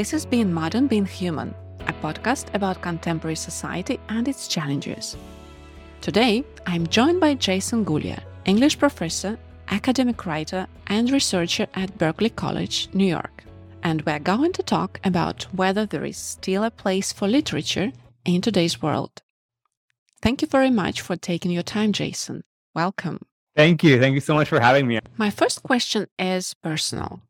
This is Being Modern, Being Human, a podcast about contemporary society and its challenges. Today, I'm joined by Jason Gulya, English professor, academic writer, and researcher at Berkeley College, New York. And we're going to talk about whether there is still a place for literature in today's world. Thank you very much for taking your time, Jason. Welcome. Thank you. Thank you so much for having me. My first question is personal.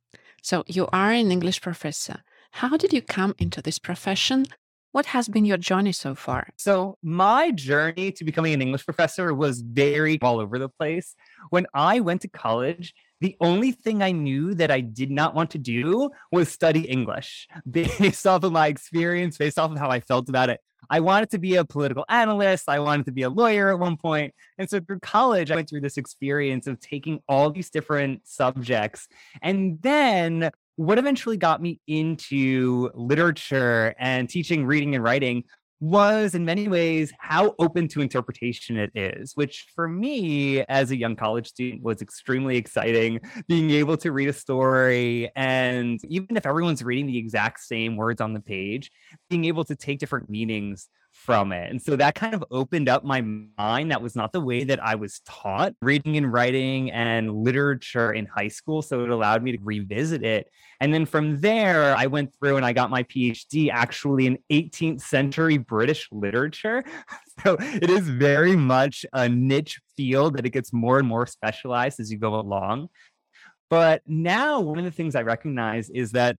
So, you are an English professor. How did you come into this profession? What has been your journey so far? So, my journey to becoming an English professor was very all over the place. When I went to college, the only thing I knew that I did not want to do was study English based off of my experience, based off of how I felt about it. I wanted to be a political analyst. I wanted to be a lawyer at one point. And so through college, I went through this experience of taking all these different subjects. And then what eventually got me into literature and teaching reading and writing was in many ways how open to interpretation it is, which for me as a young college student was extremely exciting. Being able to read a story, and even if everyone's reading the exact same words on the page, being able to take different meanings from it. And so that kind of opened up my mind. That was not the way that I was taught reading and writing and literature in high school. So it allowed me to revisit it. And then from there, I went through and I got my PhD actually in 18th century British literature. So it is very much a niche field that it gets more and more specialized as you go along. But now, one of the things I recognize is that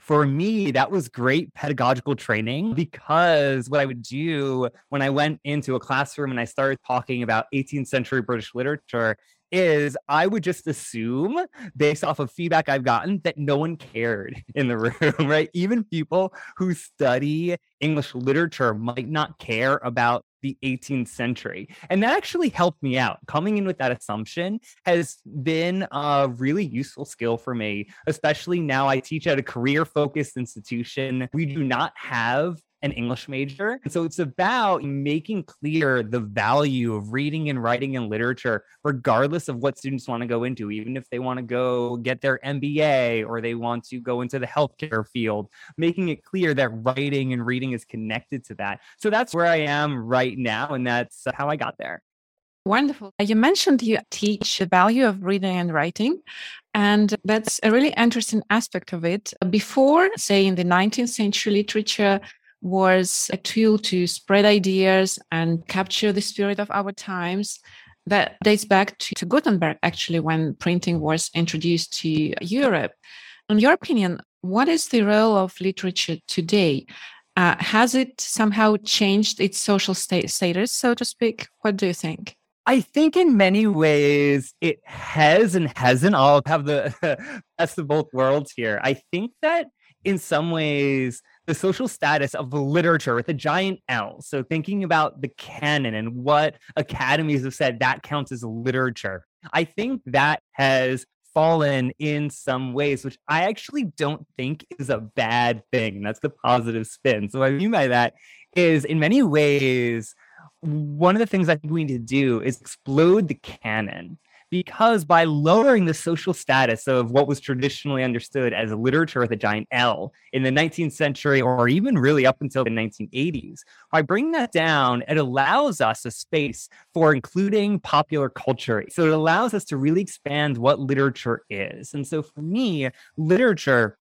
for me, that was great pedagogical training because what I would do when I went into a classroom and I started talking about 18th century British literature is I would just assume, based off of feedback I've gotten, that no one cared in the room, right? Even people who study English literature might not care about the 18th century. And that actually helped me out. Coming in with that assumption has been a really useful skill for me, especially now I teach at a career focused institution. We do not have an English major. And so it's about making clear the value of reading and writing and literature, regardless of what students want to go into, even if they want to go get their MBA or they want to go into the healthcare field, making it clear that writing and reading is connected to that. So that's where I am right now. And that's uh, how I got there. Wonderful. You mentioned you teach the value of reading and writing. And that's a really interesting aspect of it. Before, say, in the 19th century literature, was a tool to spread ideas and capture the spirit of our times. That dates back to, to Gutenberg, actually, when printing was introduced to Europe. In your opinion, what is the role of literature today? Uh, has it somehow changed its social status, so to speak? What do you think? I think in many ways it has and hasn't. I'll have the best of both worlds here. I think that in some ways the social status of literature with a giant L. So thinking about the canon and what academies have said that counts as literature. I think that has fallen in some ways, which I actually don't think is a bad thing. That's the positive spin. So what I mean by that is in many ways, one of the things I think we need to do is explode the canon because by lowering the social status of what was traditionally understood as literature with a giant L in the 19th century or even really up until the 1980s, by bringing that down, it allows us a space for including popular culture. So it allows us to really expand what literature is. And so for me, literature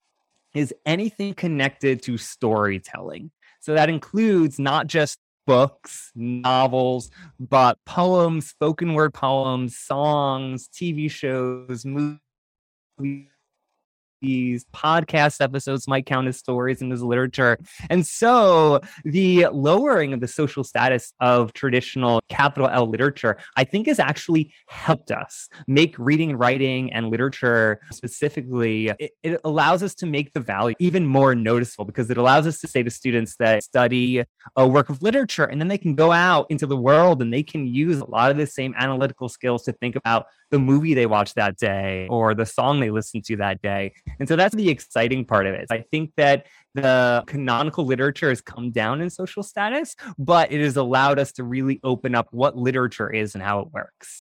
is anything connected to storytelling. So that includes not just books, novels, but poems, spoken word poems, songs, TV shows, movies these podcast episodes might count as stories and as literature. And so the lowering of the social status of traditional capital L literature, I think, has actually helped us make reading, writing, and literature specifically, it, it allows us to make the value even more noticeable because it allows us to say to students that study a work of literature and then they can go out into the world and they can use a lot of the same analytical skills to think about the movie they watched that day or the song they listened to that day. And so that's the exciting part of it. I think that the canonical literature has come down in social status, but it has allowed us to really open up what literature is and how it works.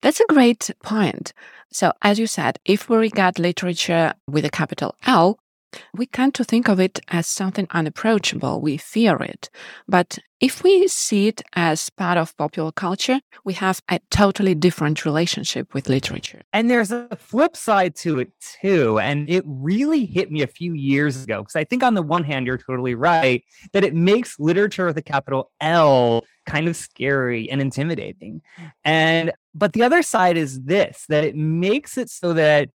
That's a great point. So, as you said, if we regard literature with a capital L, We tend to think of it as something unapproachable. We fear it. But if we see it as part of popular culture, we have a totally different relationship with literature. And there's a flip side to it too. And it really hit me a few years ago because I think, on the one hand, you're totally right that it makes literature with a capital L kind of scary and intimidating. And but the other side is this that it makes it so that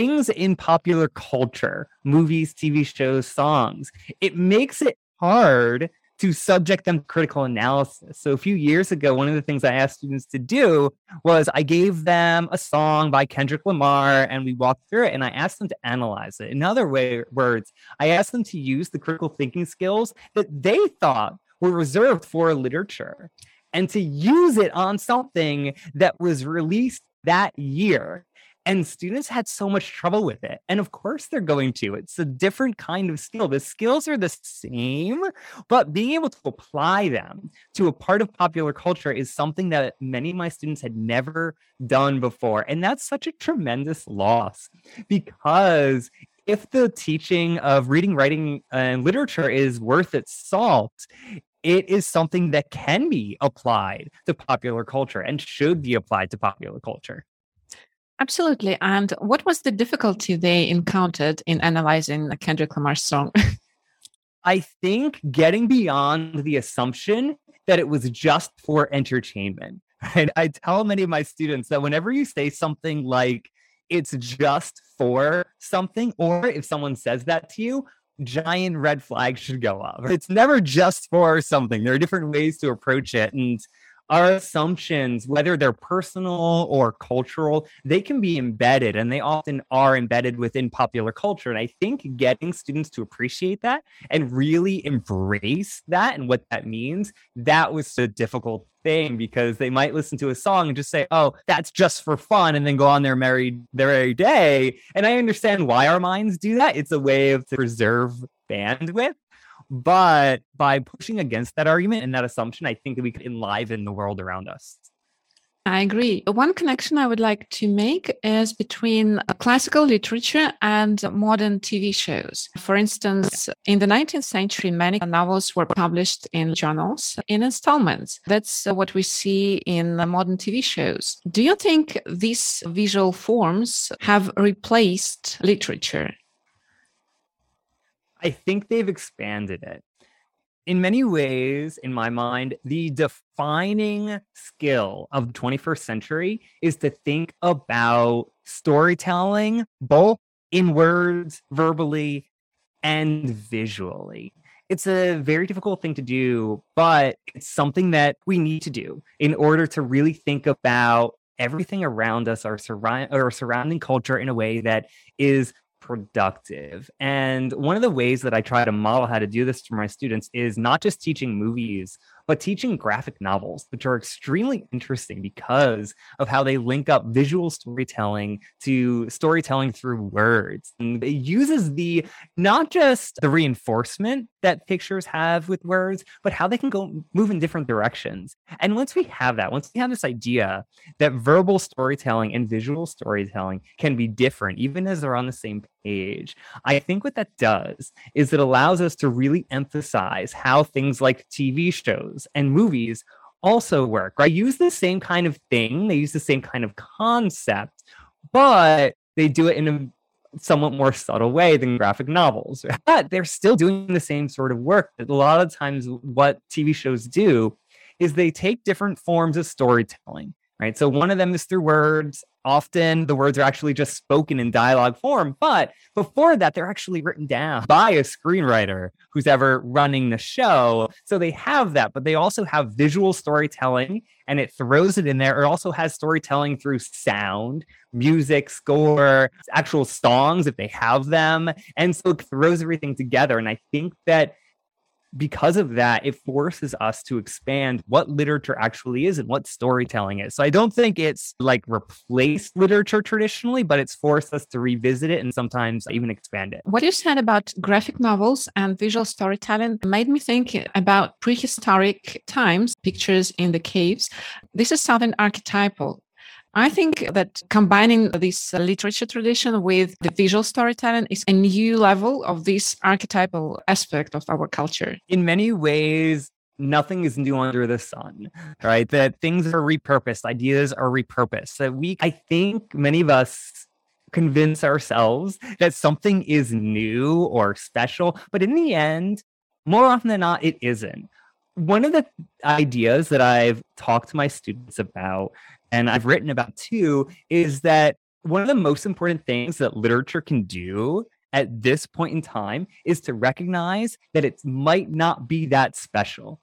things in popular culture, movies, TV shows, songs, it makes it hard to subject them to critical analysis. So a few years ago, one of the things I asked students to do was I gave them a song by Kendrick Lamar and we walked through it and I asked them to analyze it. In other way, words, I asked them to use the critical thinking skills that they thought were reserved for literature and to use it on something that was released that year and students had so much trouble with it. And of course, they're going to. It's a different kind of skill. The skills are the same, but being able to apply them to a part of popular culture is something that many of my students had never done before. And that's such a tremendous loss because if the teaching of reading, writing, and literature is worth its salt, it is something that can be applied to popular culture and should be applied to popular culture. Absolutely. And what was the difficulty they encountered in analyzing the Kendrick Lamar's song? I think getting beyond the assumption that it was just for entertainment. And I tell many of my students that whenever you say something like it's just for something, or if someone says that to you, giant red flag should go up. It's never just for something. There are different ways to approach it. And our assumptions, whether they're personal or cultural, they can be embedded and they often are embedded within popular culture. And I think getting students to appreciate that and really embrace that and what that means, that was a difficult thing because they might listen to a song and just say, "Oh, that's just for fun," and then go on their merry their merry day. And I understand why our minds do that. It's a way of to preserve bandwidth. But by pushing against that argument and that assumption, I think that we could enliven the world around us. I agree. One connection I would like to make is between uh, classical literature and modern TV shows. For instance, in the 19th century, many novels were published in journals in installments. That's uh, what we see in modern TV shows. Do you think these visual forms have replaced literature I think they've expanded it. In many ways, in my mind, the defining skill of the 21st century is to think about storytelling both in words, verbally, and visually. It's a very difficult thing to do, but it's something that we need to do in order to really think about everything around us, our, our surrounding culture in a way that is productive. And one of the ways that I try to model how to do this for my students is not just teaching movies, but teaching graphic novels, which are extremely interesting because of how they link up visual storytelling to storytelling through words. And it uses the not just the reinforcement that pictures have with words, but how they can go move in different directions. And once we have that, once we have this idea that verbal storytelling and visual storytelling can be different, even as they're on the same page, I think what that does is it allows us to really emphasize how things like TV shows and movies also work, right? Use the same kind of thing, they use the same kind of concept, but they do it in a somewhat more subtle way than graphic novels. But they're still doing the same sort of work. A lot of times, what TV shows do is they take different forms of storytelling, right? So one of them is through words, Often the words are actually just spoken in dialogue form, but before that, they're actually written down by a screenwriter who's ever running the show. So they have that, but they also have visual storytelling and it throws it in there. It also has storytelling through sound, music, score, actual songs if they have them. And so it throws everything together. And I think that because of that, it forces us to expand what literature actually is and what storytelling is. So I don't think it's like replaced literature traditionally, but it's forced us to revisit it and sometimes even expand it. What you said about graphic novels and visual storytelling made me think about prehistoric times, pictures in the caves. This is something archetypal I think that combining this uh, literature tradition with the visual storytelling is a new level of this archetypal aspect of our culture. In many ways, nothing is new under the sun, right? That things are repurposed, ideas are repurposed. That we, I think many of us convince ourselves that something is new or special, but in the end, more often than not, it isn't. One of the ideas that I've talked to my students about and I've written about too is that one of the most important things that literature can do at this point in time is to recognize that it might not be that special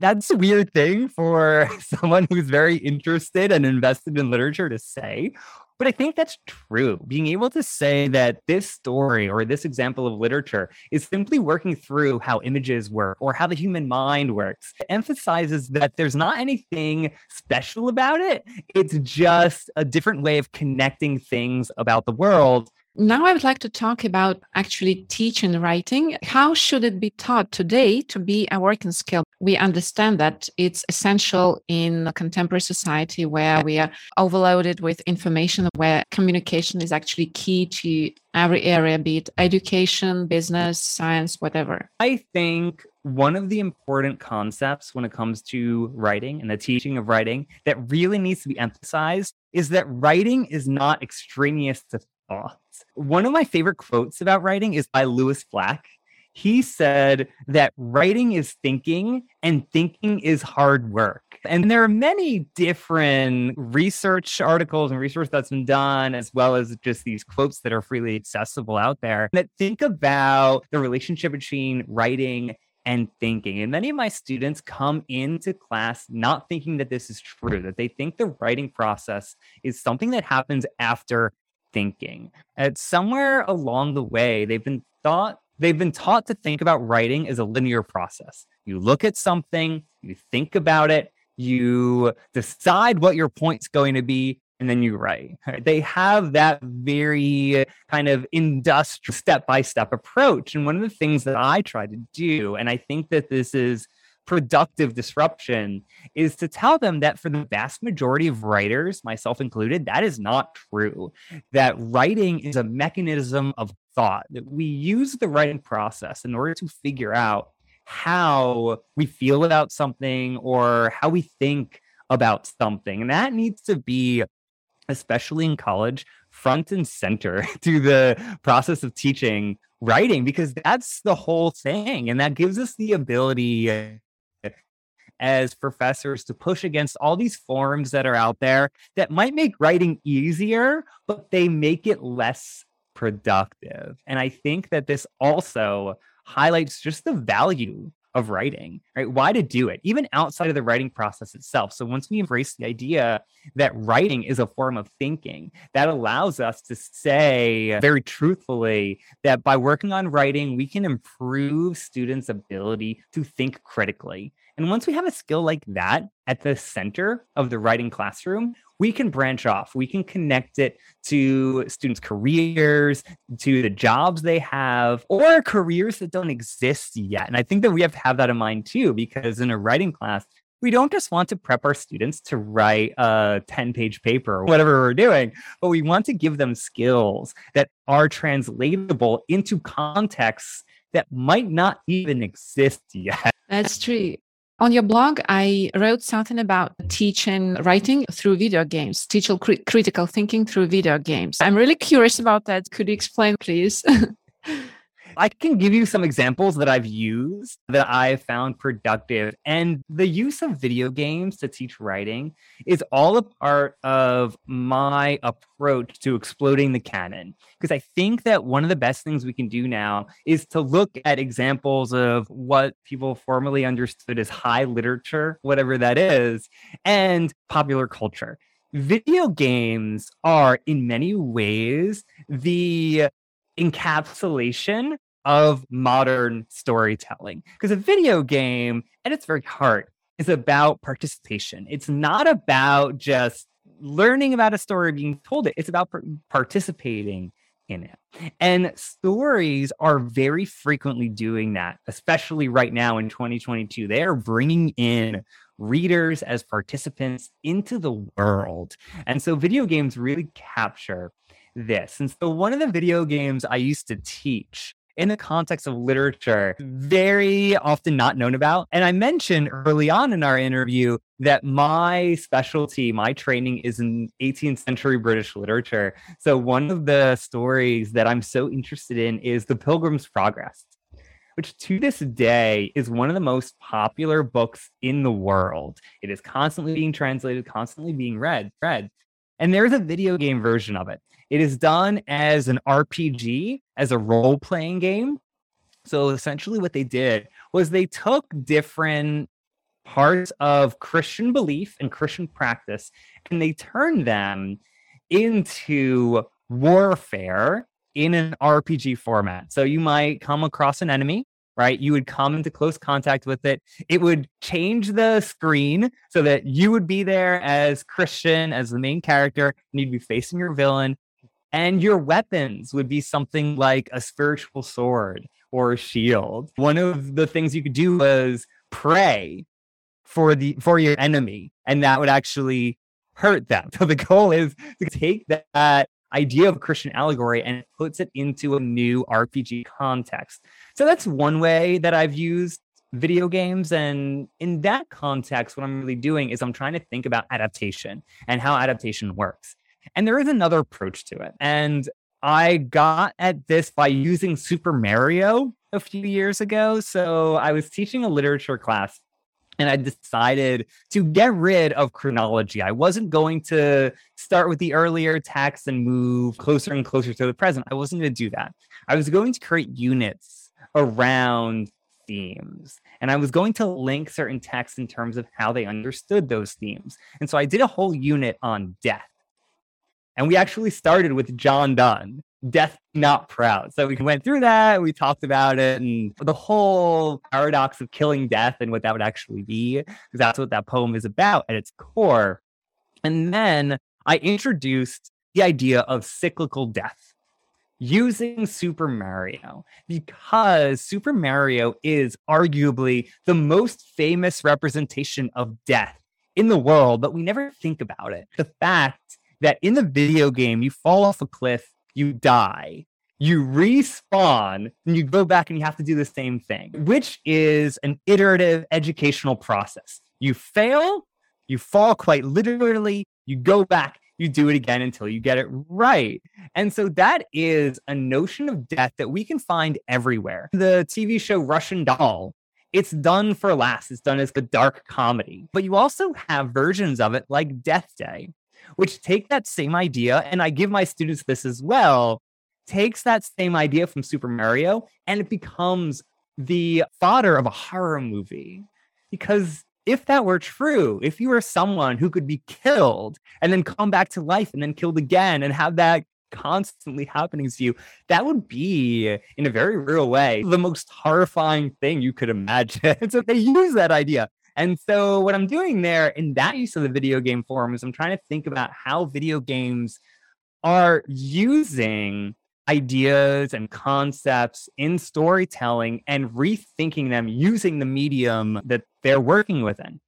that's a weird thing for someone who's very interested and invested in literature to say. But I think that's true. Being able to say that this story or this example of literature is simply working through how images work or how the human mind works it emphasizes that there's not anything special about it. It's just a different way of connecting things about the world now I would like to talk about actually teaching writing. How should it be taught today to be a working skill? We understand that it's essential in a contemporary society where we are overloaded with information, where communication is actually key to every area, be it education, business, science, whatever. I think one of the important concepts when it comes to writing and the teaching of writing that really needs to be emphasized is that writing is not extraneous to thoughts. One of my favorite quotes about writing is by Lewis Black. He said that writing is thinking and thinking is hard work. And there are many different research articles and research that's been done, as well as just these quotes that are freely accessible out there that think about the relationship between writing and thinking. And many of my students come into class not thinking that this is true, that they think the writing process is something that happens after thinking. And somewhere along the way, they've been thought they've been taught to think about writing as a linear process. You look at something, you think about it, you decide what your point's going to be, and then you write. They have that very uh, kind of industrial step by step approach. And one of the things that I try to do, and I think that this is productive disruption is to tell them that for the vast majority of writers, myself included, that is not true. That writing is a mechanism of thought, that we use the writing process in order to figure out how we feel about something or how we think about something. And that needs to be, especially in college, front and center to the process of teaching writing because that's the whole thing. And that gives us the ability as professors to push against all these forms that are out there that might make writing easier, but they make it less productive. And I think that this also highlights just the value of writing, right? Why to do it, even outside of the writing process itself. So once we embrace the idea that writing is a form of thinking, that allows us to say very truthfully that by working on writing, we can improve students' ability to think critically. And once we have a skill like that at the center of the writing classroom, we can branch off. We can connect it to students' careers, to the jobs they have, or careers that don't exist yet. And I think that we have to have that in mind too, because in a writing class, we don't just want to prep our students to write a 10 page paper or whatever we're doing, but we want to give them skills that are translatable into contexts that might not even exist yet. That's true. On your blog, I wrote something about teaching writing through video games, teaching cr- critical thinking through video games. I'm really curious about that. Could you explain, please? I can give you some examples that I've used that I've found productive. And the use of video games to teach writing is all a part of my approach to exploding the canon. Because I think that one of the best things we can do now is to look at examples of what people formerly understood as high literature, whatever that is, and popular culture video games are in many ways the encapsulation of modern storytelling. Because a video game, at its very heart, is about participation. It's not about just learning about a story being told it, it's about participating in it. And stories are very frequently doing that, especially right now in 2022. They are bringing in readers as participants into the world. And so video games really capture this. And so one of the video games I used to teach in the context of literature, very often not known about. And I mentioned early on in our interview that my specialty, my training is in 18th century British literature. So one of the stories that I'm so interested in is The Pilgrim's Progress which to this day is one of the most popular books in the world. It is constantly being translated, constantly being read, read. And there's a video game version of it. It is done as an RPG, as a role playing game. So essentially, what they did was they took different parts of Christian belief and Christian practice and they turned them into warfare in an RPG format. So you might come across an enemy, right? You would come into close contact with it. It would change the screen so that you would be there as Christian, as the main character, and you'd be facing your villain. And your weapons would be something like a spiritual sword or a shield. One of the things you could do was pray for the for your enemy, and that would actually hurt them. So the goal is to take that idea of Christian allegory and it puts it into a new RPG context. So that's one way that I've used video games. And in that context, what I'm really doing is I'm trying to think about adaptation and how adaptation works. And there is another approach to it. And I got at this by using Super Mario a few years ago. So I was teaching a literature class and I decided to get rid of chronology. I wasn't going to start with the earlier text and move closer and closer to the present. I wasn't going to do that. I was going to create units around themes. And I was going to link certain texts in terms of how they understood those themes. And so I did a whole unit on death. And we actually started with John Donne death not proud. So we went through that, we talked about it, and the whole paradox of killing death and what that would actually be, because that's what that poem is about at its core. And then I introduced the idea of cyclical death using Super Mario because Super Mario is arguably the most famous representation of death in the world, but we never think about it. The fact that in the video game, you fall off a cliff you die, you respawn, and you go back and you have to do the same thing, which is an iterative educational process. You fail, you fall quite literally, you go back, you do it again until you get it right. And so that is a notion of death that we can find everywhere. The TV show Russian Doll, it's done for laughs, it's done as a dark comedy. But you also have versions of it like Death Day, which take that same idea, and I give my students this as well, takes that same idea from Super Mario and it becomes the fodder of a horror movie. Because if that were true, if you were someone who could be killed and then come back to life and then killed again and have that constantly happening to you, that would be, in a very real way, the most horrifying thing you could imagine. so they use that idea. And so, what I'm doing there in that use of the video game forum is I'm trying to think about how video games are using ideas and concepts in storytelling and rethinking them using the medium that they're working within.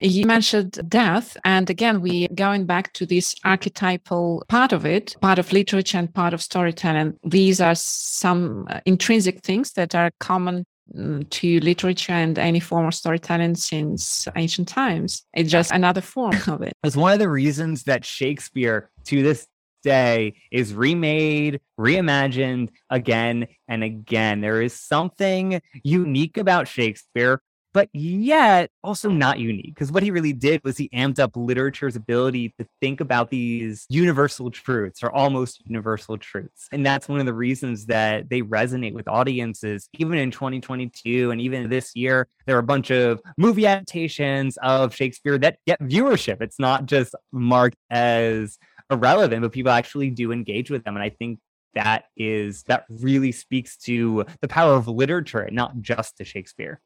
You mentioned death. And again, we going back to this archetypal part of it, part of literature and part of storytelling. These are some intrinsic things that are common Mm, Mm, to literature and any form of storytelling since ancient times. It's just another form of it. It's one of the reasons that Shakespeare to this day is remade, reimagined again and again. There is something unique about Shakespeare but yet also not unique because what he really did was he amped up literature's ability to think about these universal truths or almost universal truths. And that's one of the reasons that they resonate with audiences. Even in 2022 and even this year, there are a bunch of movie adaptations of Shakespeare that get viewership. It's not just marked as irrelevant, but people actually do engage with them. And I think that is that really speaks to the power of literature, not just to Shakespeare.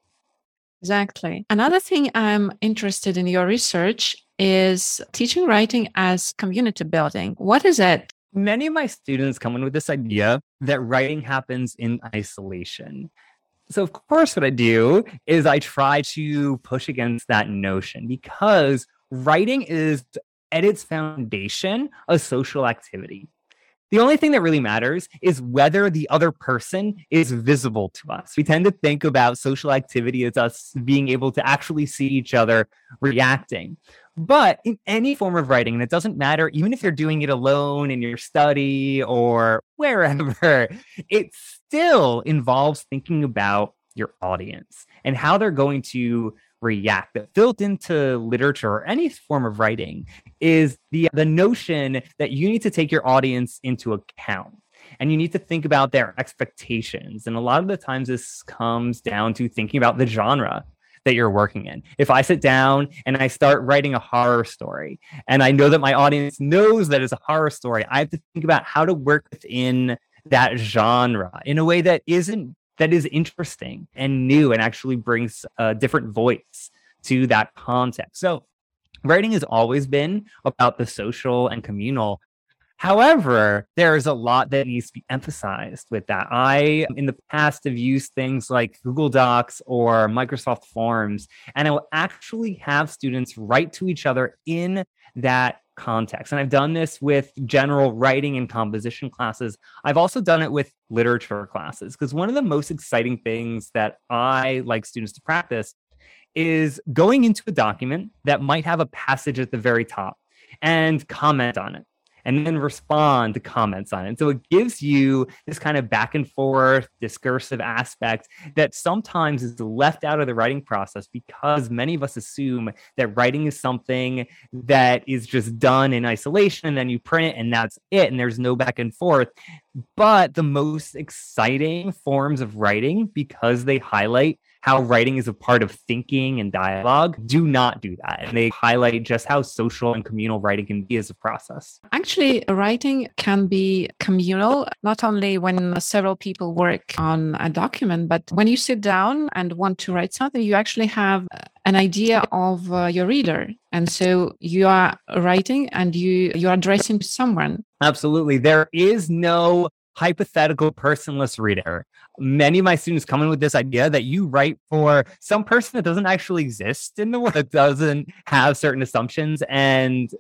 Exactly. Another thing I'm interested in your research is teaching writing as community building. What is it? Many of my students come in with this idea that writing happens in isolation. So, of course, what I do is I try to push against that notion because writing is at its foundation a social activity. The only thing that really matters is whether the other person is visible to us. We tend to think about social activity as us being able to actually see each other reacting. But in any form of writing, and it doesn't matter, even if you're doing it alone in your study or wherever, it still involves thinking about your audience and how they're going to react that built into literature or any form of writing is the the notion that you need to take your audience into account and you need to think about their expectations and a lot of the times this comes down to thinking about the genre that you're working in. If I sit down and I start writing a horror story and I know that my audience knows that it's a horror story, I have to think about how to work within that genre in a way that isn't that is interesting and new and actually brings a different voice to that context. So, writing has always been about the social and communal. However, there's a lot that needs to be emphasized with that. I, in the past, have used things like Google Docs or Microsoft Forms, and I will actually have students write to each other in that context. And I've done this with general writing and composition classes. I've also done it with literature classes because one of the most exciting things that I like students to practice is going into a document that might have a passage at the very top and comment on it and then respond to comments on it. So it gives you this kind of back and forth discursive aspect that sometimes is left out of the writing process because many of us assume that writing is something that is just done in isolation and then you print it and that's it and there's no back and forth. But the most exciting forms of writing, because they highlight how writing is a part of thinking and dialogue do not do that. And they highlight just how social and communal writing can be as a process. Actually, writing can be communal, not only when several people work on a document, but when you sit down and want to write something, you actually have an idea of uh, your reader and so you are writing and you you are addressing someone absolutely there is no hypothetical personless reader. Many of my students come in with this idea that you write for some person that doesn't actually exist in the world, that doesn't have certain assumptions. And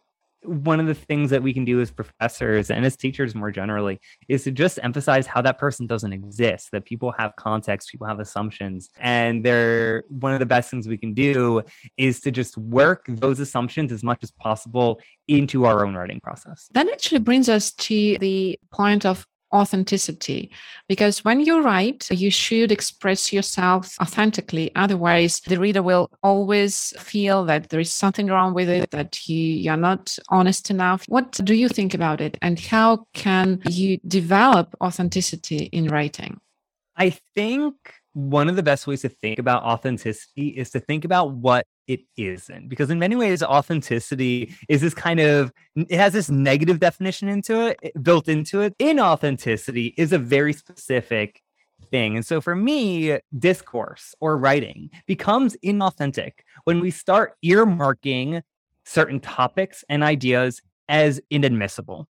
one of the things that we can do as professors and as teachers more generally is to just emphasize how that person doesn't exist that people have context people have assumptions and they're one of the best things we can do is to just work those assumptions as much as possible into our own writing process that actually brings us to the point of authenticity. Because when you write you should express yourself authentically. Otherwise the reader will always feel that there is something wrong with it that you, you're not honest enough. What do you think about it? And how can you develop authenticity in writing? I think one of the best ways to think about authenticity is to think about what it isn't because in many ways authenticity is this kind of it has this negative definition into it eh, built into it. Inauthenticity is a very specific thing and so for me discourse or writing becomes inauthentic when we start earmarking certain topics and ideas as inadmissible.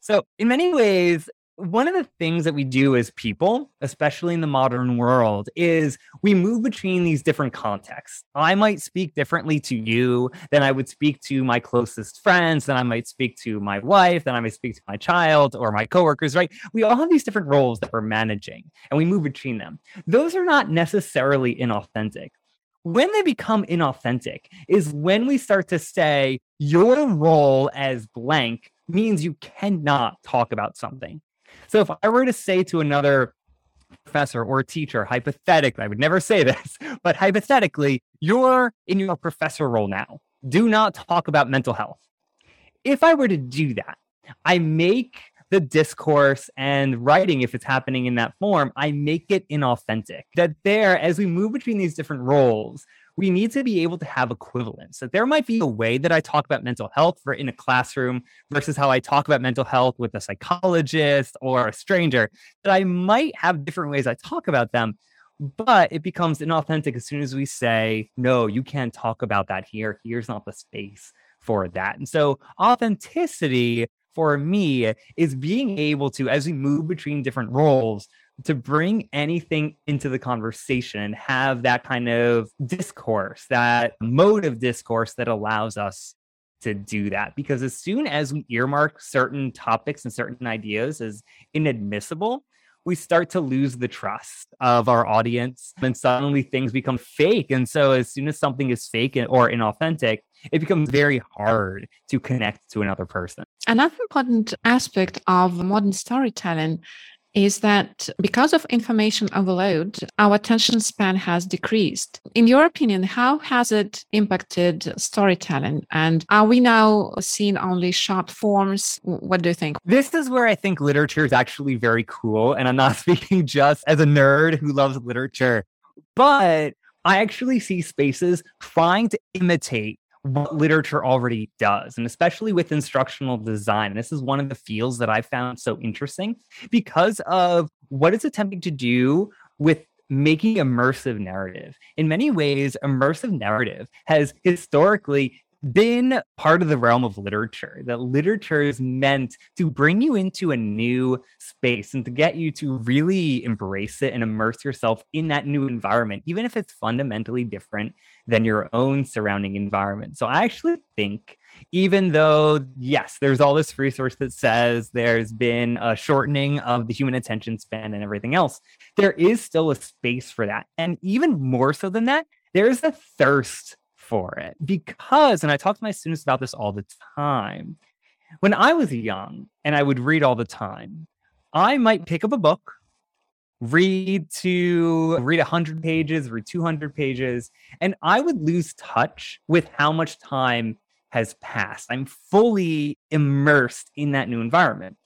So in many ways one of the things that we do as people, especially in the modern world, is we move between these different contexts. I might speak differently to you than I would speak to my closest friends, than I might speak to my wife, than I might speak to my child or my coworkers, right? We all have these different roles that we're managing and we move between them. Those are not necessarily inauthentic. When they become inauthentic is when we start to say, your role as blank means you cannot talk about something so if I were to say to another professor or teacher, hypothetically, I would never say this, but hypothetically, you're in your professor role now. Do not talk about mental health. If I were to do that, I make the discourse and writing, if it's happening in that form, I make it inauthentic. That there, as we move between these different roles, we need to be able to have equivalence. That there might be a way that I talk about mental health for in a classroom versus how I talk about mental health with a psychologist or a stranger, that I might have different ways I talk about them. But it becomes inauthentic as soon as we say, no, you can't talk about that here. Here's not the space for that. And so authenticity for me is being able to, as we move between different roles, to bring anything into the conversation and have that kind of discourse, that mode of discourse that allows us to do that. Because as soon as we earmark certain topics and certain ideas as inadmissible, we start to lose the trust of our audience and suddenly things become fake. And so as soon as something is fake or inauthentic, it becomes very hard to connect to another person. Another important aspect of modern storytelling is that because of information overload, our attention span has decreased. In your opinion, how has it impacted storytelling? And are we now seeing only short forms? What do you think? This is where I think literature is actually very cool. And I'm not speaking just as a nerd who loves literature, but I actually see spaces trying to imitate what literature already does, and especially with instructional design. And this is one of the fields that I found so interesting because of what it's attempting to do with making immersive narrative. In many ways, immersive narrative has historically been part of the realm of literature. That literature is meant to bring you into a new space and to get you to really embrace it and immerse yourself in that new environment, even if it's fundamentally different than your own surrounding environment. So I actually think, even though, yes, there's all this resource that says there's been a shortening of the human attention span and everything else, there is still a space for that. And even more so than that, there's a thirst for it because, and I talk to my students about this all the time. When I was young and I would read all the time, I might pick up a book, read to read 100 pages, read 200 pages, and I would lose touch with how much time has passed. I'm fully immersed in that new environment.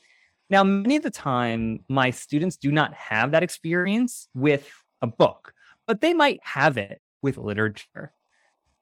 Now, many of the time, my students do not have that experience with a book, but they might have it with literature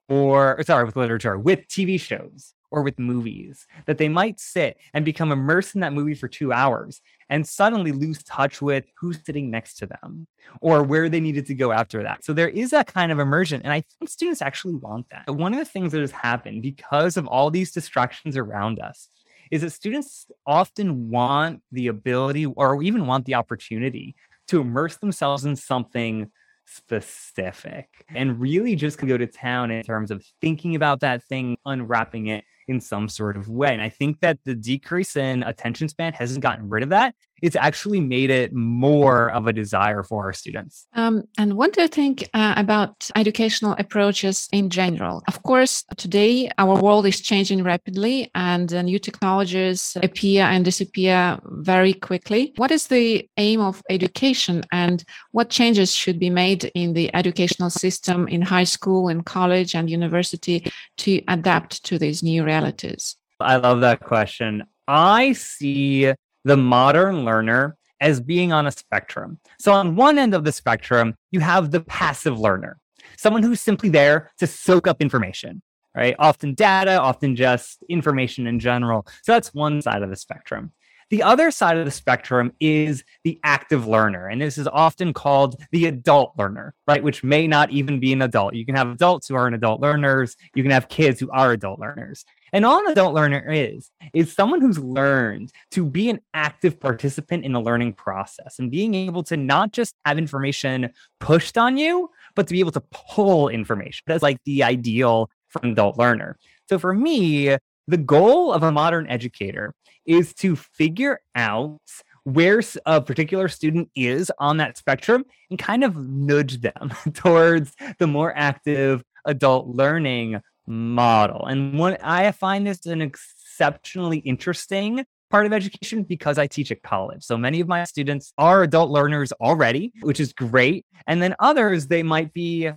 or sorry, with literature, with TV shows or with movies, that they might sit and become immersed in that movie for two hours and suddenly lose touch with who's sitting next to them or where they needed to go after that. So there is that kind of immersion. And I think students actually want that. One of the things that has happened because of all these distractions around us is that students often want the ability or even want the opportunity to immerse themselves in something specific and really just go to town in terms of thinking about that thing, unwrapping it in some sort of way. And I think that the decrease in attention span hasn't gotten rid of that it's actually made it more of a desire for our students. Um, and what do you think uh, about educational approaches in general? Of course, today our world is changing rapidly and uh, new technologies appear and disappear very quickly. What is the aim of education and what changes should be made in the educational system in high school and college and university to adapt to these new realities? I love that question. I see the modern learner as being on a spectrum. So, on one end of the spectrum, you have the passive learner, someone who's simply there to soak up information, right? Often data, often just information in general. So, that's one side of the spectrum. The other side of the spectrum is the active learner. And this is often called the adult learner, right? Which may not even be an adult. You can have adults who aren't adult learners. You can have kids who are adult learners. And all an adult learner is, is someone who's learned to be an active participant in the learning process and being able to not just have information pushed on you, but to be able to pull information. That's like the ideal for an adult learner. So for me, the goal of a modern educator is to figure out where a particular student is on that spectrum and kind of nudge them towards the more active adult learning model. And what I find this an exceptionally interesting part of education because I teach at college. So many of my students are adult learners already, which is great. And then others, they might be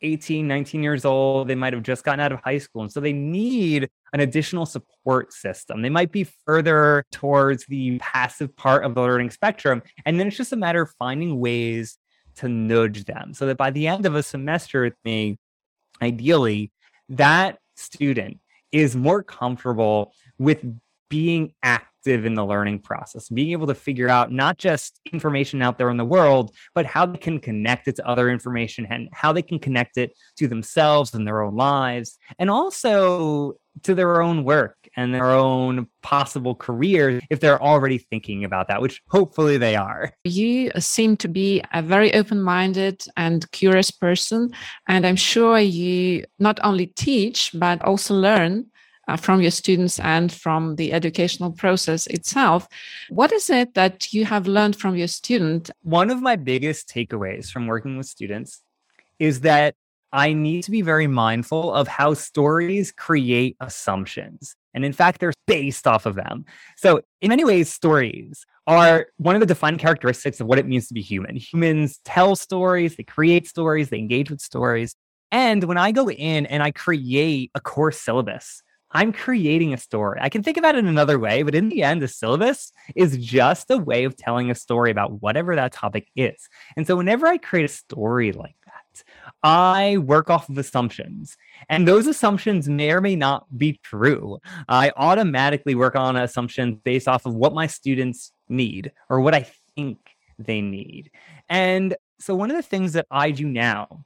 18, 19 years old. They might have just gotten out of high school. And so they need an additional support system. They might be further towards the passive part of the learning spectrum. And then it's just a matter of finding ways to nudge them so that by the end of a semester with me, ideally, that student is more comfortable with being active in the learning process, being able to figure out not just information out there in the world, but how they can connect it to other information and how they can connect it to themselves and their own lives, and also to their own work and their own possible career if they're already thinking about that, which hopefully they are. You seem to be a very open minded and curious person. And I'm sure you not only teach, but also learn uh, from your students and from the educational process itself. What is it that you have learned from your student? One of my biggest takeaways from working with students is that I need to be very mindful of how stories create assumptions. And in fact, they're based off of them. So, in many ways, stories are one of the defining characteristics of what it means to be human. Humans tell stories, they create stories, they engage with stories. And when I go in and I create a course syllabus, I'm creating a story. I can think about it in another way, but in the end, the syllabus is just a way of telling a story about whatever that topic is. And so, whenever I create a story like that, I work off of assumptions. And those assumptions may or may not be true. I automatically work on assumptions based off of what my students need or what I think they need. And so, one of the things that I do now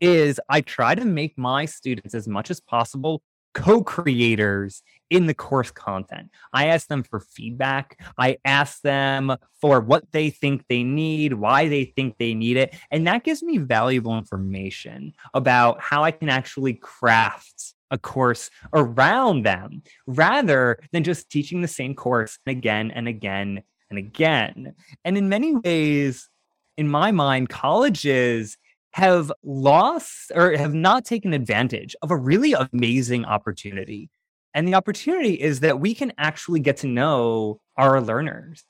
is I try to make my students as much as possible co-creators in the course content. I ask them for feedback. I ask them for what they think they need, why they think they need it, and that gives me valuable information about how I can actually craft a course around them rather than just teaching the same course again and again and again. And in many ways, in my mind, colleges have lost or have not taken advantage of a really amazing opportunity. And the opportunity is that we can actually get to know our learners.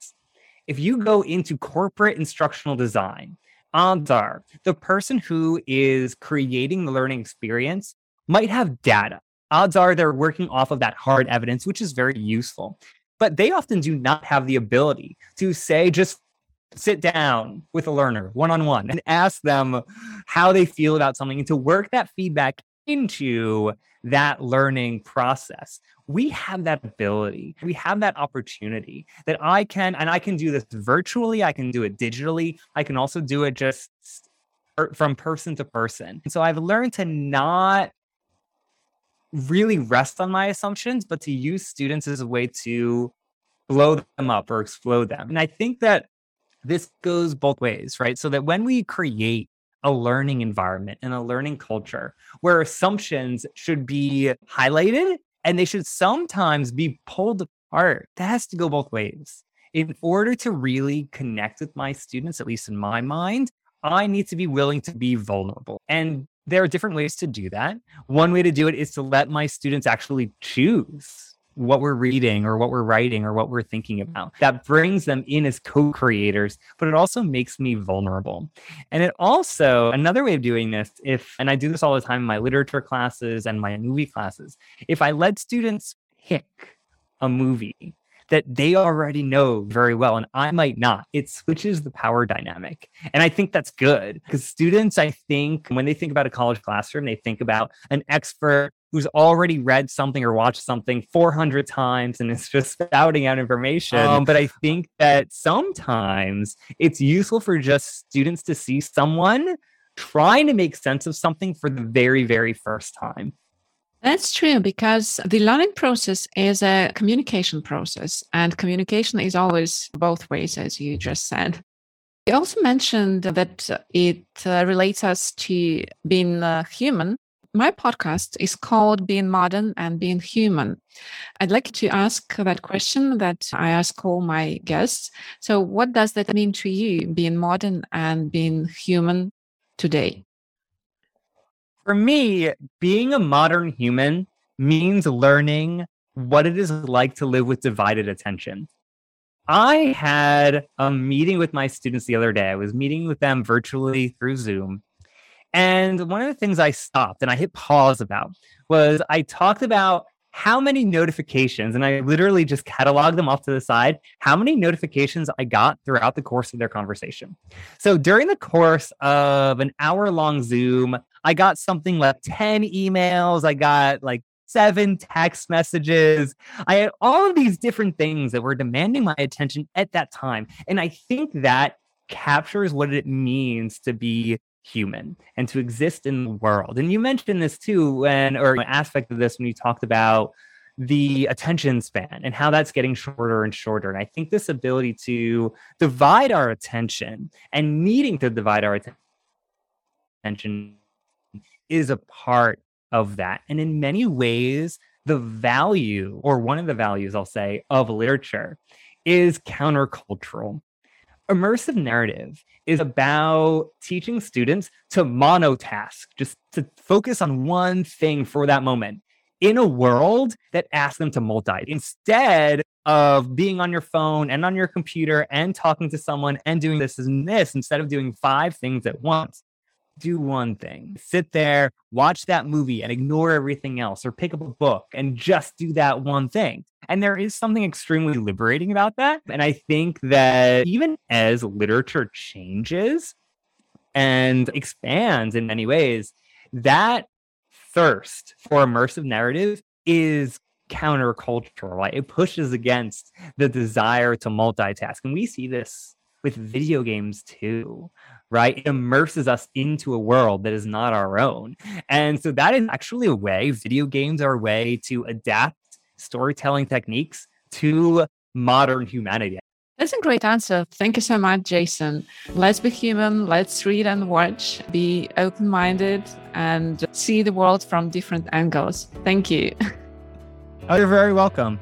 If you go into corporate instructional design, odds are the person who is creating the learning experience might have data. Odds are they're working off of that hard evidence, which is very useful. But they often do not have the ability to say, just sit down with a learner one on one and ask them how they feel about something and to work that feedback into that learning process. We have that ability. We have that opportunity that I can, and I can do this virtually. I can do it digitally. I can also do it just from person to person. And so I've learned to not really rest on my assumptions, but to use students as a way to blow them up or explode them. And I think that this goes both ways, right? So that when we create a learning environment and a learning culture where assumptions should be highlighted and they should sometimes be pulled apart, that has to go both ways. In order to really connect with my students, at least in my mind, I need to be willing to be vulnerable. And there are different ways to do that. One way to do it is to let my students actually choose what we're reading or what we're writing or what we're thinking mm-hmm. about. That brings them in as co creators, but it also makes me vulnerable. And it also, another way of doing this, if, and I do this all the time in my literature classes and my movie classes, if I let students pick a movie that they already know very well and I might not. It switches the power dynamic. And I think that's good because students, I think, when they think about a college classroom, they think about an expert who's already read something or watched something 400 times and is just spouting out information. Um, but I think that sometimes it's useful for just students to see someone trying to make sense of something for the very, very first time. That's true because the learning process is a communication process, and communication is always both ways, as you just said. You also mentioned that it uh, relates us to being uh, human my podcast is called Being Modern and Being Human. I'd like to ask that question that I ask all my guests. So, what does that mean to you, being modern and being human today? For me, being a modern human means learning what it is like to live with divided attention. I had a meeting with my students the other day. I was meeting with them virtually through Zoom. And one of the things I stopped and I hit pause about was I talked about how many notifications, and I literally just cataloged them off to the side, how many notifications I got throughout the course of their conversation. So during the course of an hour long Zoom, I got something like 10 emails, I got like seven text messages. I had all of these different things that were demanding my attention at that time. And I think that captures what it means to be human and to exist in the world. And you mentioned this too when or an aspect of this when you talked about the attention span and how that's getting shorter and shorter. And I think this ability to divide our attention and needing to divide our attention is a part of that. And in many ways, the value, or one of the values I'll say, of literature is countercultural. Immersive narrative is about teaching students to monotask, just to focus on one thing for that moment in a world that asks them to multi instead of being on your phone and on your computer and talking to someone and doing this and this instead of doing five things at once do one thing sit there watch that movie and ignore everything else or pick up a book and just do that one thing and there is something extremely liberating about that and i think that even as literature changes and expands in many ways that thirst for immersive narrative is countercultural, right? It pushes against the desire to multitask. And we see this with video games too, right? It immerses us into a world that is not our own. And so that is actually a way, video games are a way to adapt storytelling techniques to modern humanity. That's a great answer. Thank you so much, Jason. Let's be human, let's read and watch, be open minded, and see the world from different angles. Thank you. Oh, you're very welcome.